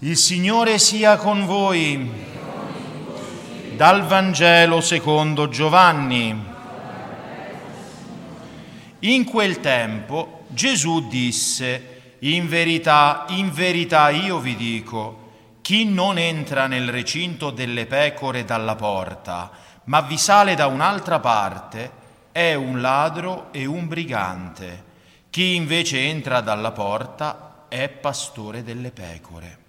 Il Signore sia con voi. Dal Vangelo secondo Giovanni. In quel tempo Gesù disse, in verità, in verità io vi dico, chi non entra nel recinto delle pecore dalla porta, ma vi sale da un'altra parte, è un ladro e un brigante. Chi invece entra dalla porta è pastore delle pecore.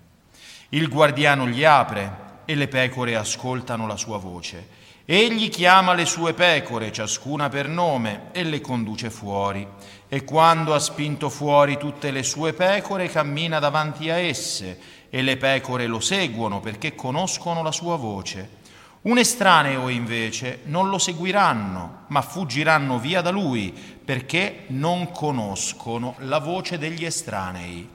Il guardiano gli apre e le pecore ascoltano la sua voce. Egli chiama le sue pecore, ciascuna per nome, e le conduce fuori. E quando ha spinto fuori tutte le sue pecore, cammina davanti a esse, e le pecore lo seguono perché conoscono la sua voce. Un estraneo invece non lo seguiranno, ma fuggiranno via da lui, perché non conoscono la voce degli estranei.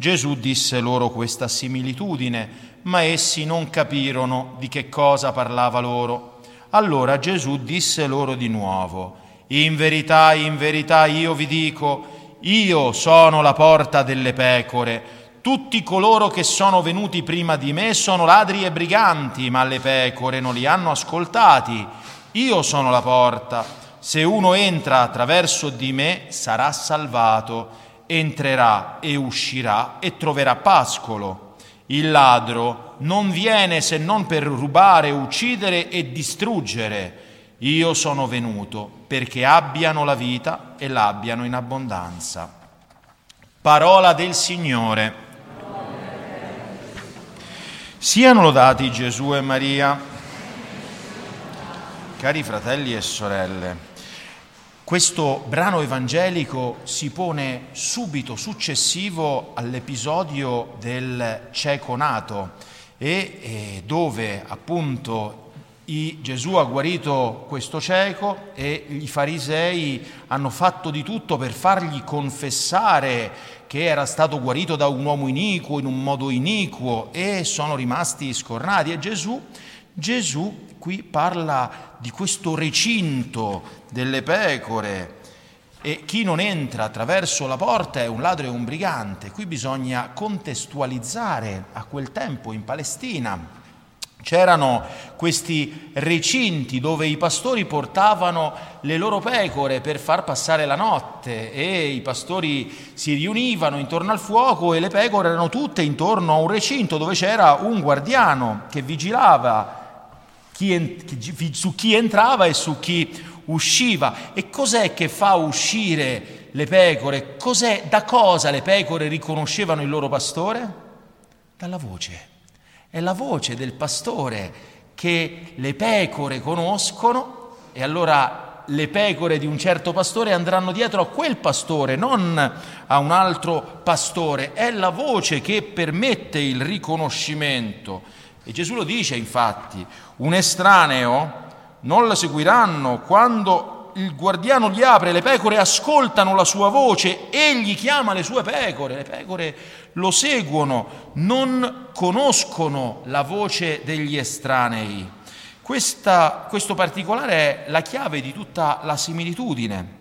Gesù disse loro questa similitudine, ma essi non capirono di che cosa parlava loro. Allora Gesù disse loro di nuovo, in verità, in verità io vi dico, io sono la porta delle pecore. Tutti coloro che sono venuti prima di me sono ladri e briganti, ma le pecore non li hanno ascoltati. Io sono la porta. Se uno entra attraverso di me sarà salvato entrerà e uscirà e troverà pascolo. Il ladro non viene se non per rubare, uccidere e distruggere. Io sono venuto perché abbiano la vita e l'abbiano in abbondanza. Parola del Signore. Siano lodati Gesù e Maria. Cari fratelli e sorelle, questo brano evangelico si pone subito successivo all'episodio del cieco nato e, e dove appunto i, Gesù ha guarito questo cieco e i farisei hanno fatto di tutto per fargli confessare che era stato guarito da un uomo iniquo in un modo iniquo e sono rimasti scornati. E Gesù, Gesù qui parla di questo recinto delle pecore e chi non entra attraverso la porta è un ladro e un brigante. Qui bisogna contestualizzare a quel tempo in Palestina. C'erano questi recinti dove i pastori portavano le loro pecore per far passare la notte e i pastori si riunivano intorno al fuoco e le pecore erano tutte intorno a un recinto dove c'era un guardiano che vigilava chi, su chi entrava e su chi usciva. E cos'è che fa uscire le pecore? Cos'è, da cosa le pecore riconoscevano il loro pastore? Dalla voce. È la voce del pastore che le pecore conoscono e allora le pecore di un certo pastore andranno dietro a quel pastore, non a un altro pastore. È la voce che permette il riconoscimento. E Gesù lo dice infatti, un estraneo non la seguiranno quando il guardiano gli apre, le pecore ascoltano la sua voce, egli chiama le sue pecore, le pecore lo seguono, non conoscono la voce degli estranei. Questa, questo particolare è la chiave di tutta la similitudine.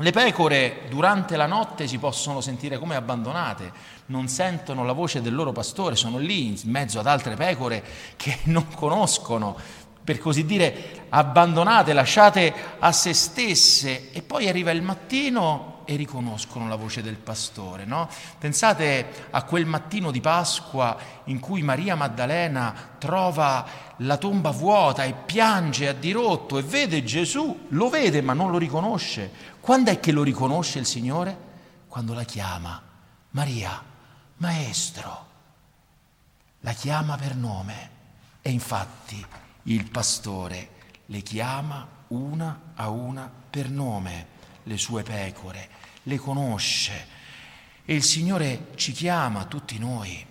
Le pecore durante la notte si possono sentire come abbandonate, non sentono la voce del loro pastore, sono lì in mezzo ad altre pecore che non conoscono, per così dire, abbandonate, lasciate a se stesse. E poi arriva il mattino e riconoscono la voce del pastore. No? Pensate a quel mattino di Pasqua in cui Maria Maddalena trova la tomba vuota e piange a dirotto e vede Gesù, lo vede ma non lo riconosce quando è che lo riconosce il Signore? Quando la chiama. Maria, maestro. La chiama per nome. E infatti il pastore le chiama una a una per nome, le sue pecore, le conosce. E il Signore ci chiama, tutti noi,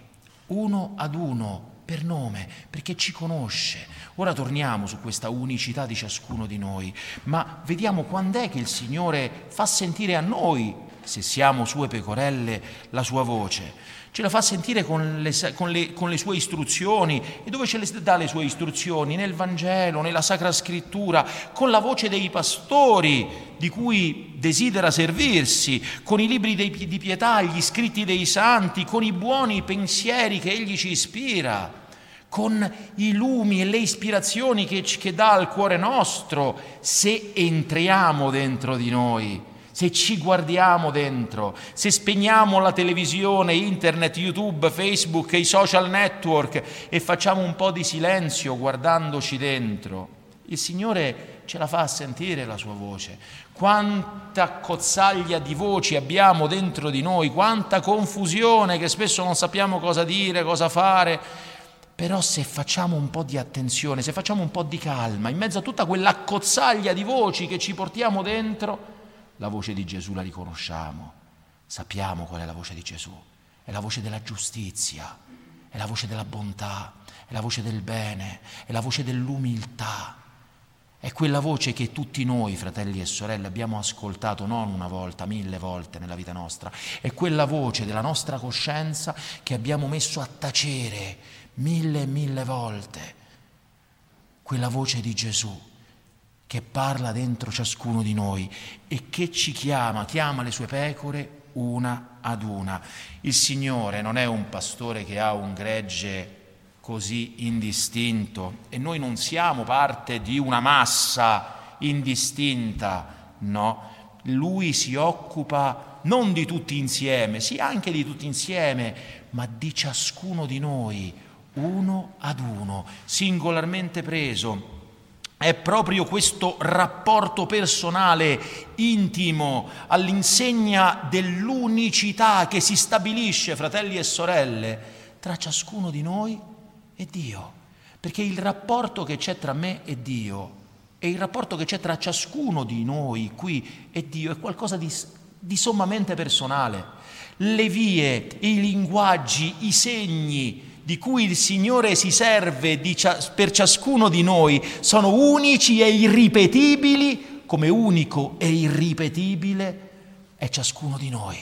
uno ad uno, per nome, perché ci conosce. Ora torniamo su questa unicità di ciascuno di noi, ma vediamo quando è che il Signore fa sentire a noi se siamo sue pecorelle, la sua voce. Ce la fa sentire con le, con, le, con le, sue istruzioni. E dove ce le dà le sue istruzioni? Nel Vangelo, nella Sacra Scrittura, con la voce dei pastori di cui desidera servirsi, con i libri dei, di pietà, gli scritti dei santi, con i buoni pensieri che egli ci ispira con i lumi e le ispirazioni che, che dà al cuore nostro, se entriamo dentro di noi, se ci guardiamo dentro, se spegniamo la televisione, internet, YouTube, Facebook e i social network e facciamo un po' di silenzio guardandoci dentro, il Signore ce la fa a sentire la sua voce. Quanta cozzaglia di voci abbiamo dentro di noi, quanta confusione che spesso non sappiamo cosa dire, cosa fare però se facciamo un po' di attenzione, se facciamo un po' di calma, in mezzo a tutta quella cozzaglia di voci che ci portiamo dentro, la voce di Gesù la riconosciamo. Sappiamo qual è la voce di Gesù. È la voce della giustizia, è la voce della bontà, è la voce del bene, è la voce dell'umiltà. È quella voce che tutti noi, fratelli e sorelle, abbiamo ascoltato non una volta, mille volte nella vita nostra. È quella voce della nostra coscienza che abbiamo messo a tacere mille e mille volte quella voce di Gesù che parla dentro ciascuno di noi e che ci chiama, chiama le sue pecore una ad una. Il Signore non è un pastore che ha un gregge così indistinto e noi non siamo parte di una massa indistinta, no. Lui si occupa non di tutti insieme, sì anche di tutti insieme, ma di ciascuno di noi uno ad uno, singolarmente preso. È proprio questo rapporto personale, intimo, all'insegna dell'unicità che si stabilisce, fratelli e sorelle, tra ciascuno di noi e Dio. Perché il rapporto che c'è tra me e Dio e il rapporto che c'è tra ciascuno di noi qui e Dio è qualcosa di, di sommamente personale. Le vie, i linguaggi, i segni, di cui il Signore si serve per ciascuno di noi sono unici e irripetibili, come unico e irripetibile è ciascuno di noi.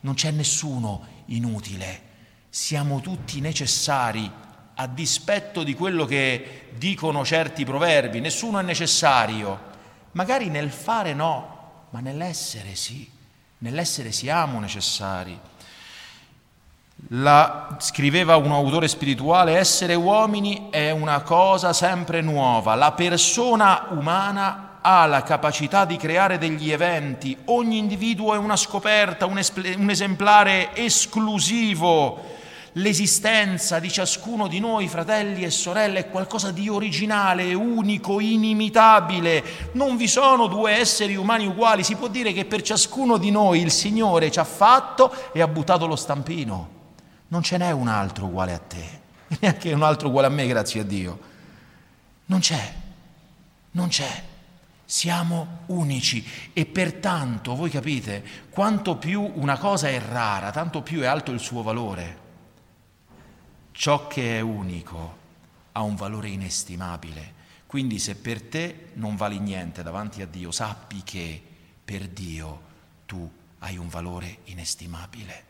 Non c'è nessuno inutile, siamo tutti necessari a dispetto di quello che dicono certi proverbi, nessuno è necessario. Magari nel fare no, ma nell'essere sì, nell'essere siamo necessari. La, scriveva un autore spirituale, essere uomini è una cosa sempre nuova. La persona umana ha la capacità di creare degli eventi. Ogni individuo è una scoperta, un, esple, un esemplare esclusivo. L'esistenza di ciascuno di noi, fratelli e sorelle, è qualcosa di originale, unico, inimitabile. Non vi sono due esseri umani uguali. Si può dire che per ciascuno di noi il Signore ci ha fatto e ha buttato lo stampino non ce n'è un altro uguale a te, neanche un altro uguale a me, grazie a Dio. Non c'è, non c'è. Siamo unici e pertanto, voi capite, quanto più una cosa è rara, tanto più è alto il suo valore. Ciò che è unico ha un valore inestimabile. Quindi se per te non vali niente davanti a Dio, sappi che per Dio tu hai un valore inestimabile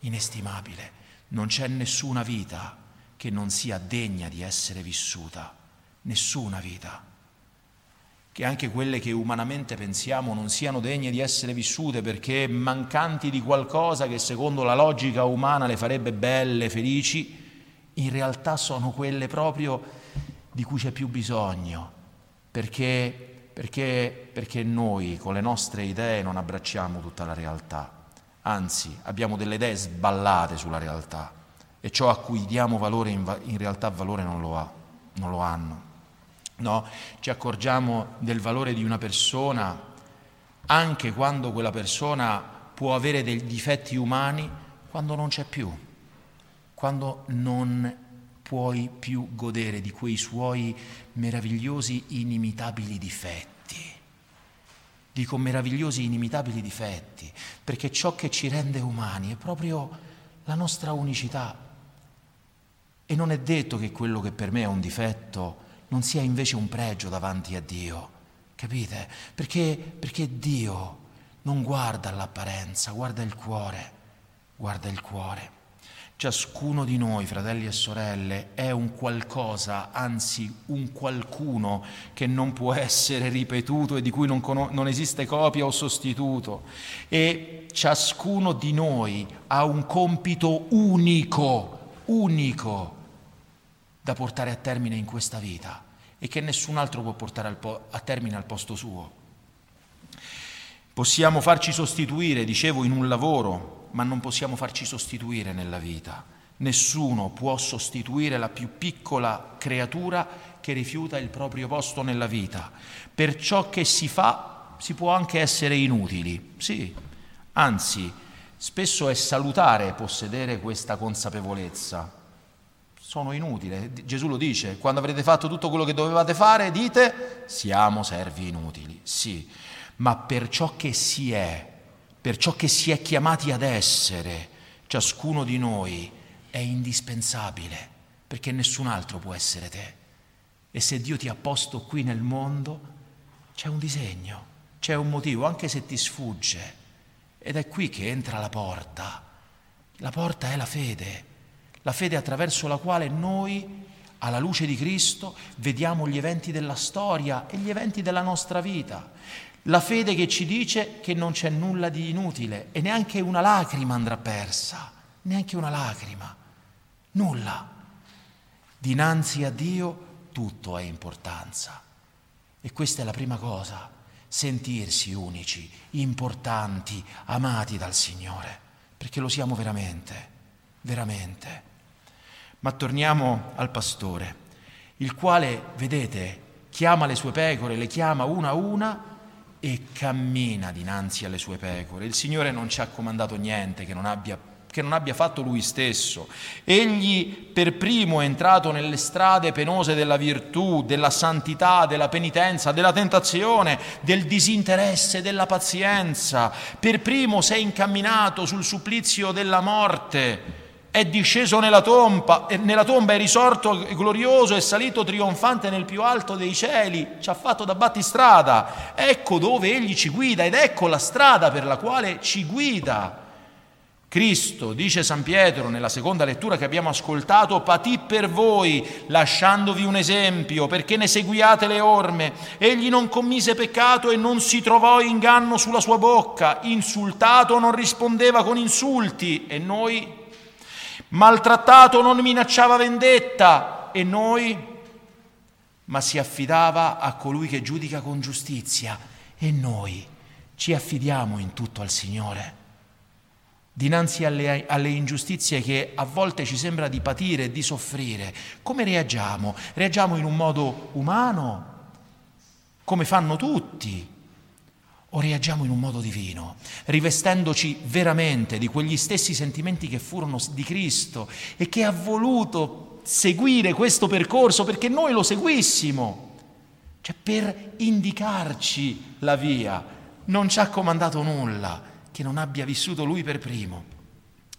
inestimabile. Non c'è nessuna vita che non sia degna di essere vissuta, nessuna vita. Che anche quelle che umanamente pensiamo non siano degne di essere vissute perché mancanti di qualcosa che secondo la logica umana le farebbe belle, felici, in realtà sono quelle proprio di cui c'è più bisogno, perché, perché, perché noi con le nostre idee non abbracciamo tutta la realtà anzi abbiamo delle idee sballate sulla realtà e ciò a cui diamo valore in, in realtà valore non lo, ha, non lo hanno. No? Ci accorgiamo del valore di una persona anche quando quella persona può avere dei difetti umani, quando non c'è più, quando non puoi più godere di quei suoi meravigliosi, inimitabili difetti dico meravigliosi, inimitabili difetti, perché ciò che ci rende umani è proprio la nostra unicità. E non è detto che quello che per me è un difetto non sia invece un pregio davanti a Dio, capite? Perché, perché Dio Non guarda l'apparenza, guarda il cuore, guarda il cuore. Ciascuno di noi, fratelli e sorelle, è un qualcosa, anzi un qualcuno che non può essere ripetuto e di cui non, con- non, esiste copia o sostituto. E ciascuno di noi ha un compito unico, unico, da portare a termine in questa vita e che nessun altro può portare po- a termine al posto suo. Possiamo farci sostituire, dicevo, in un lavoro, ma non possiamo farci sostituire nella vita. Nessuno può sostituire la più piccola creatura che rifiuta il proprio posto nella vita. Per ciò che si fa si può anche essere inutili, sì, anzi, spesso è salutare possedere questa consapevolezza. Sono inutile, Gesù lo dice, quando avrete fatto tutto quello che dovevate fare, dite siamo servi inutili, sì, ma per ciò che si è, per ciò che si è chiamati ad essere, ciascuno di noi è indispensabile, perché nessun altro può essere te. E se Dio ti ha posto qui nel mondo, c'è un disegno, c'è un motivo, anche se ti sfugge. Ed è qui che entra la porta. La porta è la fede, la fede attraverso la quale noi, alla luce di Cristo, vediamo gli eventi della storia e gli eventi della nostra vita. La fede che ci dice che non c'è nulla di inutile e neanche una lacrima andrà persa, neanche una lacrima, nulla. Dinanzi a Dio tutto ha importanza. E questa è la prima cosa, sentirsi unici, importanti, amati dal Signore, perché lo siamo veramente, veramente. Ma torniamo al pastore, il quale, vedete, chiama le sue pecore, le chiama una a una e cammina dinanzi alle sue pecore. Il Signore non ci ha comandato niente che non abbia, che non abbia fatto Lui stesso. Egli per primo è entrato nelle strade penose della virtù, della santità, della penitenza, della tentazione, del disinteresse, della pazienza. Per primo si è incamminato sul supplizio della morte è disceso nella tomba, nella tomba, è risorto glorioso, è salito trionfante nel più alto dei cieli, ci ha fatto da battistrada. Ecco dove egli ci guida ed ecco la strada per la quale ci guida. Cristo, dice San Pietro nella seconda lettura che abbiamo ascoltato, patì per voi, lasciandovi un esempio, perché ne seguiate le orme. Egli non commise peccato e non si trovò inganno sulla sua bocca, insultato non rispondeva con insulti e noi maltrattato non minacciava vendetta. E noi, ma si affidava a colui che giudica con giustizia. E noi ci affidiamo in tutto al Signore. Dinanzi alle, alle, ingiustizie che a volte ci sembra di patire e di soffrire, come reagiamo? Reagiamo in un modo umano, come fanno tutti, o reagiamo in un modo divino, rivestendoci veramente di quegli stessi sentimenti che furono di Cristo e che ha voluto seguire questo percorso perché noi lo seguissimo, cioè per indicarci la via. Non ci ha comandato nulla che non abbia vissuto lui per primo.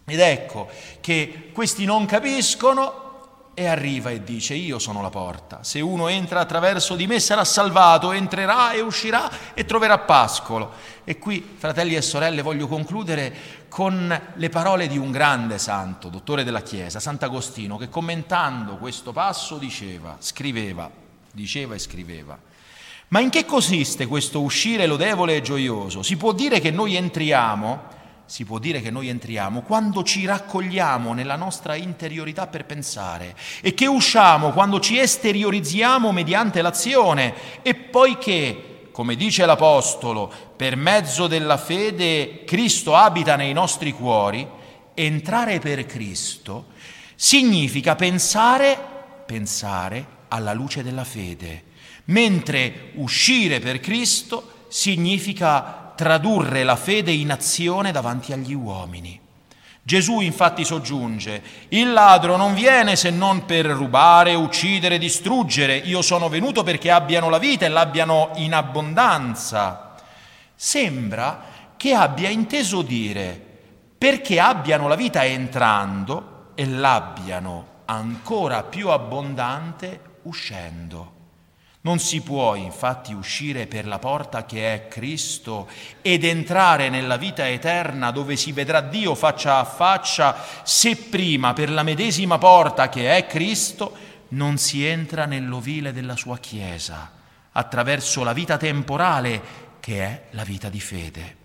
Ed ecco che questi non capiscono e arriva e dice io sono la porta, se uno entra attraverso di me sarà salvato, entrerà e uscirà e troverà pascolo. E qui, fratelli e sorelle, voglio concludere con le parole di un grande santo, dottore della Chiesa, Sant'Agostino, che commentando questo passo diceva, scriveva, diceva e scriveva. Ma in che consiste questo uscire lodevole e gioioso? Si può dire che noi entriamo si può dire che noi entriamo quando ci raccogliamo nella nostra interiorità per pensare e che usciamo quando ci esteriorizziamo mediante l'azione e poiché, come dice l'Apostolo, per mezzo della fede Cristo abita nei nostri cuori, entrare per Cristo significa pensare, pensare alla luce della fede, mentre uscire per Cristo significa tradurre la fede in azione davanti agli uomini. Gesù infatti soggiunge, il ladro non viene se non per rubare, uccidere, distruggere, io sono venuto perché abbiano la vita e l'abbiano in abbondanza. Sembra che abbia inteso dire perché abbiano la vita entrando e l'abbiano ancora più abbondante uscendo. Non si può infatti uscire per la porta che è Cristo ed entrare nella vita eterna dove si vedrà Dio faccia a faccia se prima per la medesima porta che è Cristo non si entra nell'ovile della sua Chiesa attraverso la vita temporale che è la vita di fede.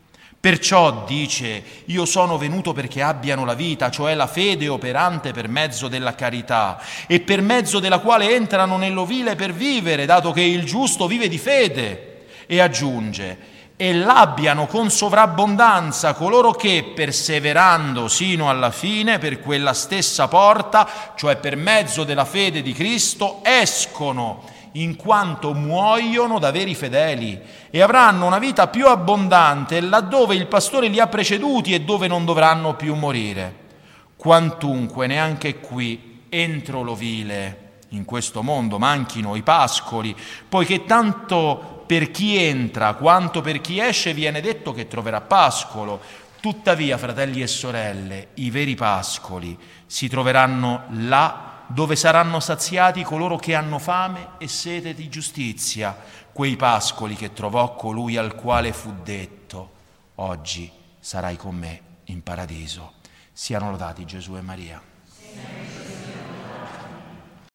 Perciò dice, io sono venuto perché abbiano la vita, cioè la fede operante per mezzo della carità, e per mezzo della quale entrano nell'ovile per vivere, dato che il giusto vive di fede. E aggiunge, e l'abbiano con sovrabbondanza coloro che, perseverando sino alla fine per quella stessa porta, cioè per mezzo della fede di Cristo, escono in quanto muoiono da veri fedeli e avranno una vita più abbondante laddove il pastore li ha preceduti e dove non dovranno più morire. Quantunque neanche qui entro l'ovile in questo mondo manchino i pascoli, poiché tanto per chi entra quanto per chi esce viene detto che troverà pascolo. Tuttavia, fratelli e sorelle, i veri pascoli si troveranno là dove saranno saziati coloro che hanno fame e sete di giustizia, quei pascoli che trovò colui al quale fu detto, oggi sarai con me in paradiso. Siano lodati Gesù e Maria.